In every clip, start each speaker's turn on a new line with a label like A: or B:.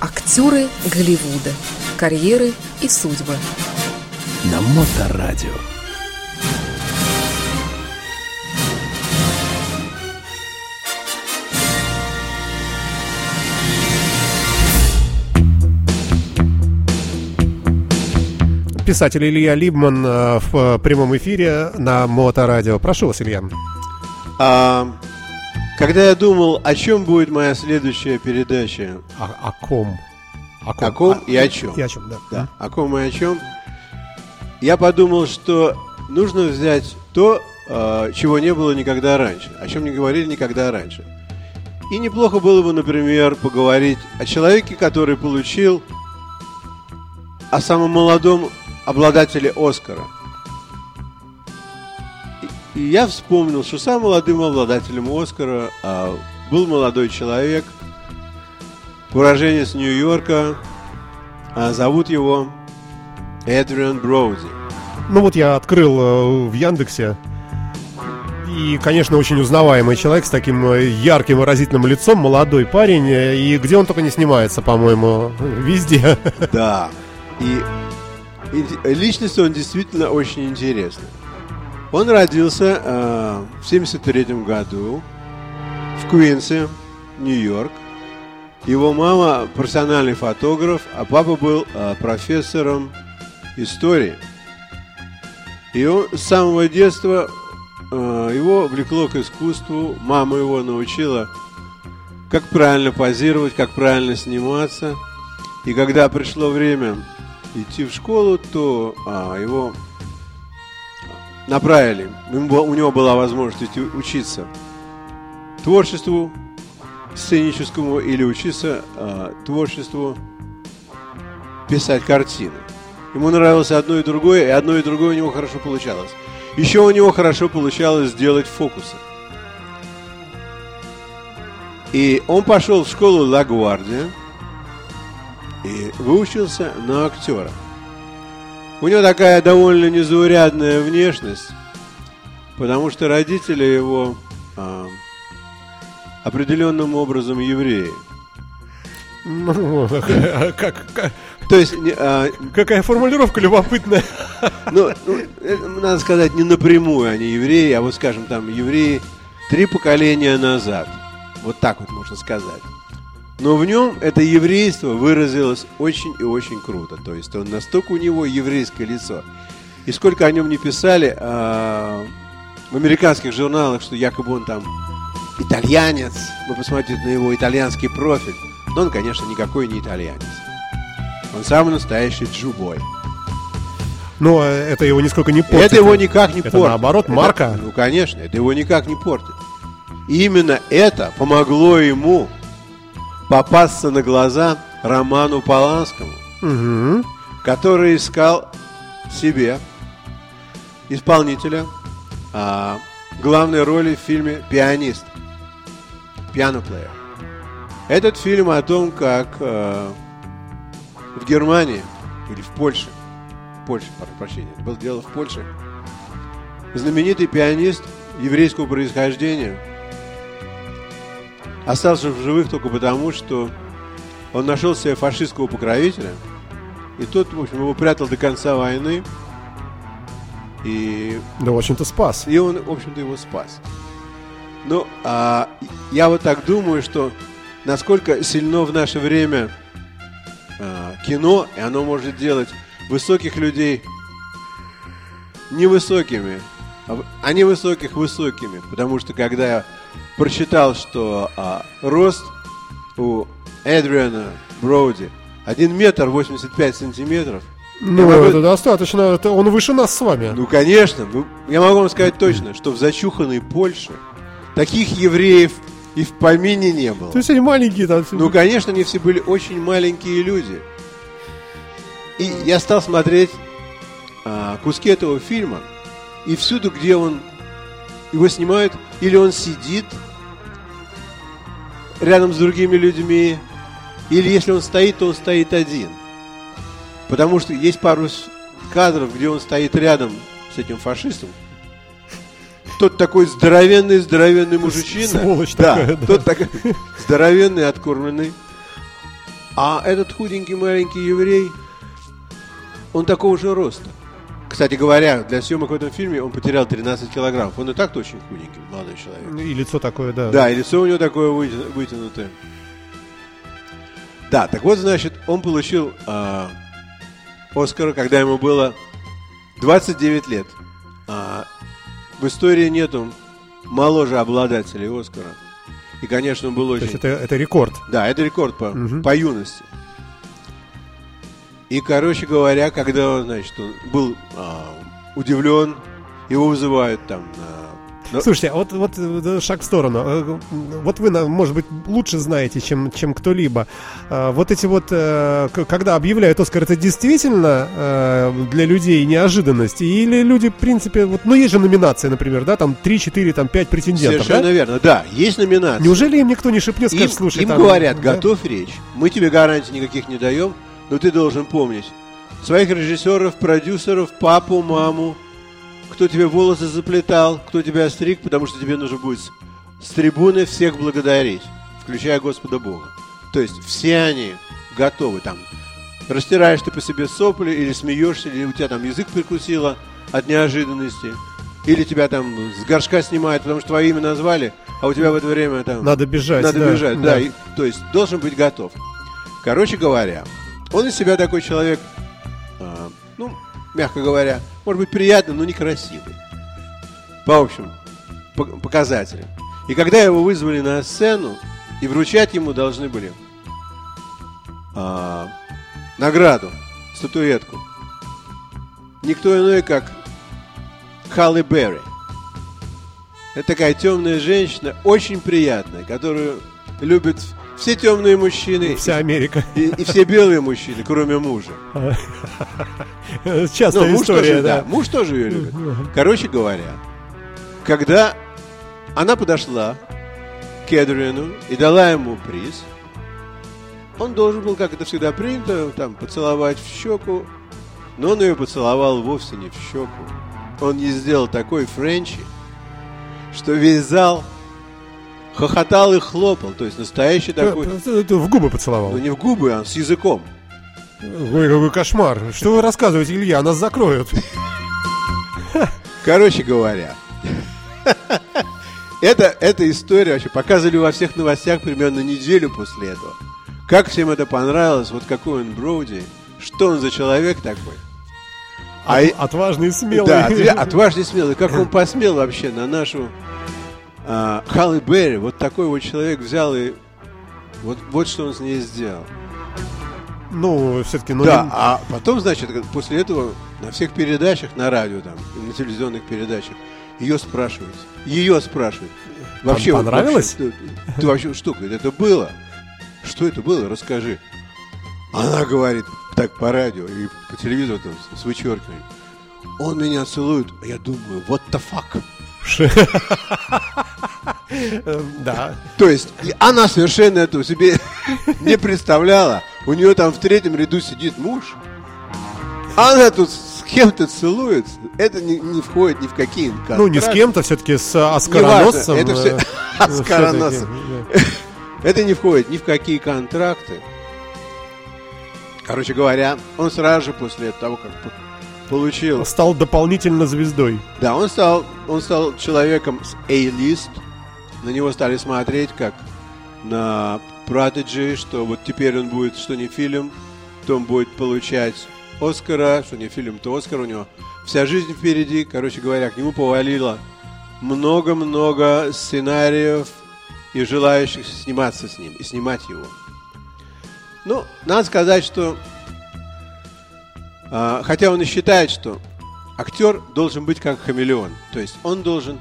A: Актеры Голливуда. Карьеры и судьбы.
B: На Моторадио.
C: Писатель Илья Либман э, в прямом эфире на Моторадио. Прошу вас, Илья.
D: А, когда я думал, о чем будет моя следующая передача,
C: О, о ком?
D: о ком и о чем,
C: И о чем, да.
D: да, о ком и о чем, я подумал, что нужно взять то, э, чего не было никогда раньше, о чем не говорили никогда раньше. И неплохо было бы, например, поговорить о человеке, который получил о самом молодом обладателе Оскара. И, я вспомнил, что самым молодым обладателем Оскара а, был молодой человек, уроженец Нью-Йорка, а, зовут его Эдриан Броуди.
C: Ну вот я открыл э, в Яндексе. И, конечно, очень узнаваемый человек с таким э, ярким выразительным лицом, молодой парень. э, И где он только не снимается, по-моему, везде.
D: Да. И, и личность он действительно очень интересный. Он родился э, в 73 году в Куинсе, Нью-Йорк. Его мама профессиональный фотограф, а папа был э, профессором истории. И он с самого детства э, его влекло к искусству. Мама его научила, как правильно позировать, как правильно сниматься. И когда пришло время идти в школу, то а, его направили. У него была возможность учиться творчеству сценическому или учиться а, творчеству писать картины. Ему нравилось одно и другое, и одно и другое у него хорошо получалось. Еще у него хорошо получалось делать фокусы. И он пошел в школу Ла и выучился на актера. У него такая довольно незаурядная внешность, потому что родители его а, определенным образом евреи.
C: Ну, как, как-
D: То есть, не, а,
C: какая формулировка любопытная.
D: ну, ну, это, надо сказать, не напрямую они евреи, а вот, скажем, там, евреи три поколения назад. Вот так вот можно сказать. Но в нем это еврейство выразилось очень и очень круто. То есть он настолько у него еврейское лицо. И сколько о нем не писали а, в американских журналах, что якобы он там итальянец. Вы посмотрите на его итальянский профиль. Но он, конечно, никакой не итальянец. Он самый настоящий джубой.
C: Но это его нисколько не портит.
D: Это его никак не
C: Это
D: портит.
C: наоборот,
D: Это-
C: марка.
D: ну, конечно, это его никак не портит. И именно это помогло ему попасться на глаза Роману Поланскому,
C: Мгм.
D: который искал себе исполнителя а, главной роли в фильме «Пианист». «Пиано плеер». Этот фильм о том, как э, в Германии или в Польше, Польше, прошу прощения, это было дело в Польше, знаменитый пианист еврейского происхождения остался в живых только потому, что он нашел себе фашистского покровителя, и тот, в общем, его прятал до конца войны, и
C: Да, в общем-то, спас.
D: и он, в общем-то, его спас. Ну, а я вот так думаю, что насколько сильно в наше время а, кино, и оно может делать высоких людей невысокими, а, а не высоких высокими. Потому что когда прочитал, что а, рост у Эдриана Броуди 1 метр 85 сантиметров,
C: Ну,
D: Я могу-
C: это достаточно. Это он выше нас с вами.
D: ну, конечно. вы- Я могу вам сказать точно, что в зачуханной Польше таких евреев и в помине не было.
C: То есть они маленькие там.
D: Ну, конечно, они все были очень маленькие люди. И я стал смотреть а, куски этого фильма, и всюду, где он его снимают, или он сидит рядом с другими людьми, или если он стоит, то он стоит один. Потому что есть пару кадров, где он стоит рядом с этим фашистом. тот такой здоровенный, здоровенный мужичина.
C: Сволочь
D: да,
C: такая, да.
D: тот такой здоровенный, откормленный. А этот худенький маленький еврей, он такого же роста. Кстати говоря, для съемок в этом фильме он потерял 13 килограммов. Он и так-то очень худенький, молодой человек.
C: И лицо такое, да.
D: Да, и лицо у него такое вытя- вытянутое. Да, так вот, значит, он получил а, Оскара, когда ему было 29 лет. А, в истории нету моложе обладателей Оскара. И, конечно, он был
C: То
D: очень...
C: есть это, это рекорд.
D: Да, это рекорд по,
C: Мгм.
D: по юности. И, короче говоря, когда он, значит, он был а, удивлен, его вызывают там на... на-
C: Слушайте, а вот, вот шаг в сторону. Э, Вот вы, может быть, лучше знаете, чем, чем кто-либо. А, Вот эти вот, э, когда объявляют Оскар, это действительно э, для людей неожиданность? Или люди, в принципе, вот, ну, есть же номинация, например, да, там 3, 4, там 5 претендентов,
D: Совершенно
C: да?
D: верно, да, есть номинация.
C: Неужели им никто не шепнет,
D: Им,
C: скажет, слушай,
D: им
C: там,
D: говорят,
C: да?
D: готовь речь. Мы тебе гарантий никаких не даем, но ты должен помнить своих режиссеров, продюсеров, папу, маму, кто тебе волосы заплетал, кто тебя стриг, потому что тебе нужно будет с, трибуны всех благодарить, включая Господа Бога. То есть все они готовы там. Растираешь ты по себе сопли, или смеешься, или у тебя там язык прикусило от неожиданности, или тебя там с горшка снимают, потому что твое имя назвали, а у тебя в это время там...
C: Надо бежать.
D: Надо
C: да,
D: бежать, да. и- то есть должен быть готов. Короче говоря, он из себя такой человек, а, ну, мягко говоря, может быть приятный, но некрасивый. По общим по- показателям. И когда его вызвали на сцену, и вручать ему должны были а, награду, статуэтку, никто иной, как Халли Берри. Это такая темная женщина, очень приятная, которую любят все темные мужчины
C: Вся Америка.
D: и, и все белые мужчины, кроме мужа.
C: Частая
D: Ну, муж
C: история,
D: тоже,
C: да.
D: да, муж тоже ее любит. Короче говоря, когда она подошла к Эдрину и дала ему приз, он должен был, как это всегда принято, там, поцеловать в щеку, но он ее поцеловал вовсе не в щеку. Он ей сделал такой френчи, что весь зал хохотал и хлопал. То есть настоящий такой,
C: Э, э, В губы поцеловал.
D: ну не в губы, а с языком.
C: Ой, какой кошмар. Что вы рассказываете, Илья? Нас закроют.
D: Короче говоря, это, эта история вообще показывали во всех новостях примерно неделю после этого. Как всем это понравилось, вот какой он Броуди, что он за человек такой. А и-
C: Отважный и смелый.
D: да, отважный смелый, как он посмел вообще на нашу а, Халли Берри, вот такой вот человек взял и вот, вот что он с ней сделал.
C: Ну, все-таки, ну,
D: да,
C: не-
D: а потом, значит, после этого на всех передачах, на радио там, на телевизионных передачах, ее спрашивают. Ее спрашивают. Вообще, вот
C: понравилось?
D: вообще, ты, ты вообще что, говорит, это было? Что это было? Расскажи. Она говорит, так по радио и по телевизору там, с вычеркиванием. Он меня целует, а я думаю, what the fuck?
C: Э, да.
D: То есть, она совершенно этого себе не представляла. У нее там в третьем ряду сидит муж. Она тут с кем-то целуется. Это не, не входит ни в какие контракты.
C: Ну, не с кем-то, все-таки с э, оскароносцем.
D: это все
C: э,
D: оскароносцем.
C: всё-таки,
D: Это не входит ни в какие контракты. Короче говоря, он сразу же после того, как получил.
C: Стал дополнительно звездой.
D: Да, он стал, он стал человеком с A-лист. На него стали смотреть как на Prodigy, что вот теперь он будет, что не фильм, то он будет получать Оскара, что не фильм, то Оскар у него. Вся жизнь впереди, короче говоря, к нему повалило много-много сценариев и желающих сниматься с ним и снимать его. Ну, надо сказать, что хотя он и считает, что актер должен быть как хамелеон. То есть он должен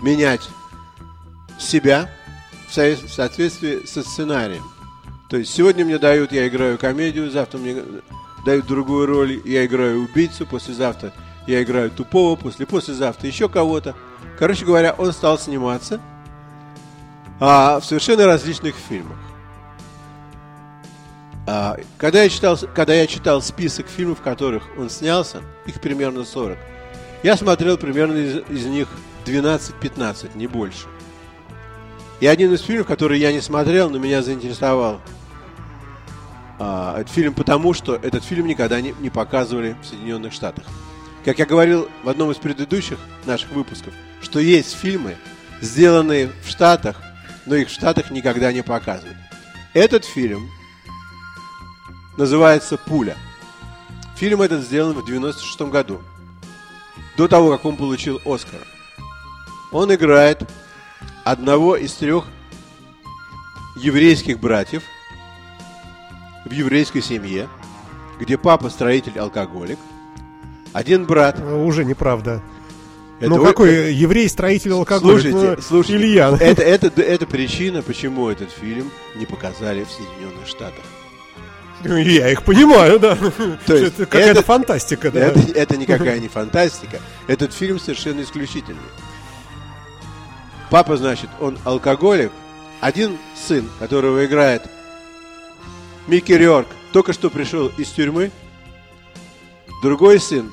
D: менять себя в соответствии со сценарием. То есть сегодня мне дают, я играю комедию, завтра мне дают другую роль, я играю убийцу, послезавтра я играю тупого, после послезавтра еще кого-то. Короче говоря, он стал сниматься а, в совершенно различных фильмах. А, когда, я читал, когда я читал список фильмов, в которых он снялся, их примерно 40, я смотрел примерно из, из них 12-15, не больше. И один из фильмов, который я не смотрел, но меня заинтересовал. А, этот фильм потому, что этот фильм никогда не, не показывали в Соединенных Штатах. Как я говорил в одном из предыдущих наших выпусков, что есть фильмы, сделанные в Штатах, но их в Штатах никогда не показывают. Этот фильм называется «Пуля». Фильм этот сделан в 96 году, до того, как он получил Оскар. Он играет одного из трех еврейских братьев в еврейской семье, где папа строитель-алкоголик, один брат.
C: Уже неправда.
D: Это
C: ну какой еврей, строитель алкоголь?
D: Слушайте,
C: Ну,
D: слушайте,
C: Илья.
D: Это, это, это причина, почему этот фильм не показали в Соединенных Штатах.
C: Я их понимаю, да.
D: То есть
C: это какая-то фантастика, да.
D: Это, это никакая не фантастика. Этот фильм совершенно исключительный. Папа, значит, он алкоголик. Один сын, которого играет Микки Рёрк, только что пришел из тюрьмы. Другой сын,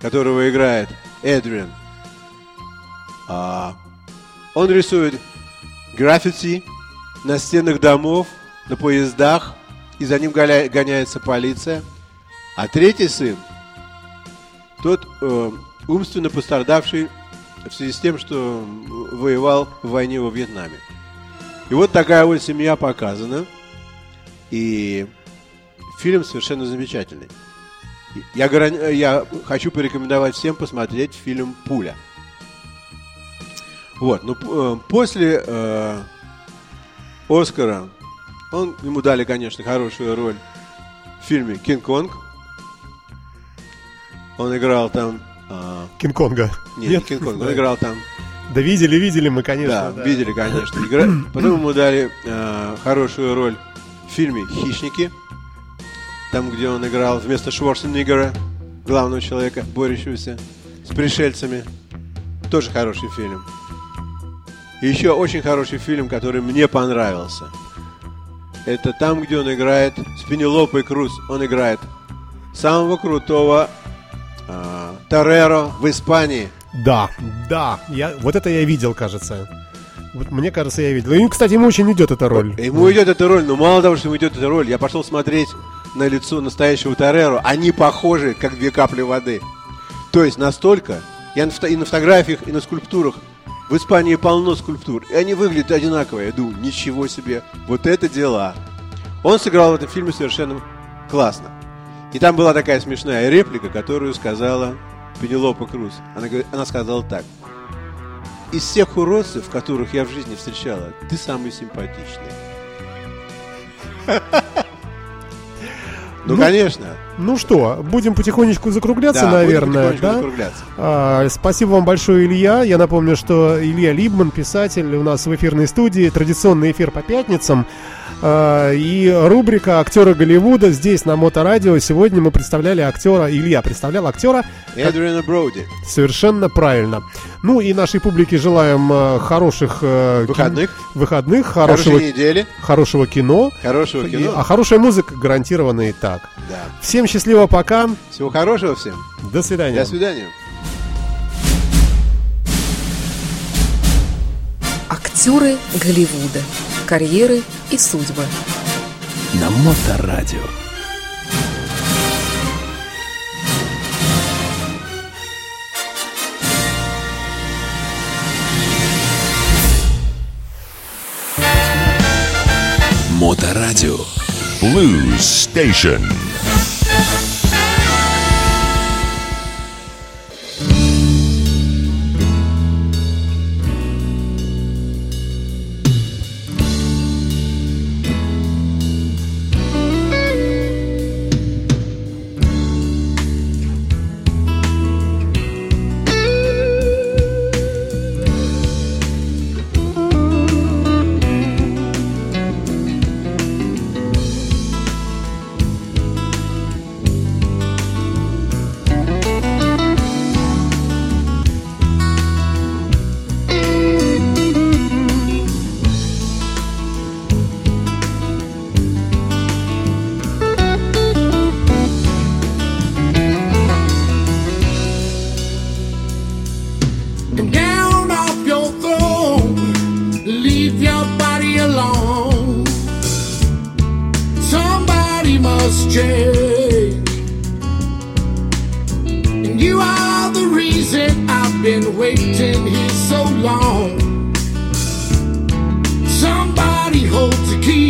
D: которого играет Эдриан, а, он рисует граффити на стенах домов, на поездах, и за ним гоня- гоняется полиция. А третий сын, тот э, умственно пострадавший в связи с тем, что воевал в войне во Вьетнаме. И вот такая вот семья показана. И фильм совершенно замечательный. Я, я хочу порекомендовать всем посмотреть фильм «Пуля». Вот, ну, э, после э, Оскара он, ему дали, конечно, хорошую роль в фильме «Кинг-Конг». Он играл там... а,
C: Кинг-Конга.
D: нет, не Кинг-Конг, он играл там...
C: Да видели, видели мы, конечно.
D: Да, видели, конечно. Игра... Потом ему дали а, хорошую роль в фильме «Хищники». Там, где он играл вместо Шварценеггера, главного человека, борющегося с пришельцами. Тоже хороший фильм. И еще очень хороший фильм, который мне понравился. Это там, где он играет с Пенелопой Круз. Он играет самого крутого а, Тореро в Испании.
C: Да, да. Я, вот это я видел, кажется. Вот мне кажется, я видел. И, кстати, ему очень идет эта роль.
D: Ему идет эта роль, но мало того, что ему идет эта роль, я пошел смотреть на лицо настоящего Тореро. Они похожи, как две капли воды. То есть настолько, я и на фотографиях, и на скульптурах, в Испании полно скульптур, и они выглядят одинаково. Я думаю, ничего себе, вот это дела. Он сыграл в этом фильме совершенно классно. И там была такая смешная реплика, которую сказала Пенелопа Круз. Она, она сказала так. Из всех уродцев, которых я в жизни встречала, ты самый симпатичный. Ну, конечно.
C: Ну что, будем потихонечку закругляться,
D: Да,
C: наверное,
D: потихонечку
C: да?
D: закругляться.
C: А, спасибо вам большое, Илья. Я напомню, что Илья Либман, писатель, у нас в эфирной студии. Традиционный эфир по пятницам. А, и рубрика «Актеры Голливуда» здесь, на Моторадио. Сегодня мы представляли актера, Илья представлял актера
D: Эдриана Броуди.
C: Совершенно правильно. Ну и нашей публике желаем э, хороших э, кин-
D: Выходных.
C: выходных, хорошего,
D: Хорошей недели.
C: хорошего кино.
D: Хорошего
C: И-
D: кино.
C: а хорошая музыка гарантированно и так.
D: Да.
C: Всем счастливо, пока.
D: Всего хорошего всем.
C: До свидания.
D: До свидания.
A: Актеры Голливуда. Карьеры и судьбы.
B: На Моторадио. Моторадио.
E: Blues Station.
F: astray. And you are the reason I've been waiting here so long. Somebody holds the key.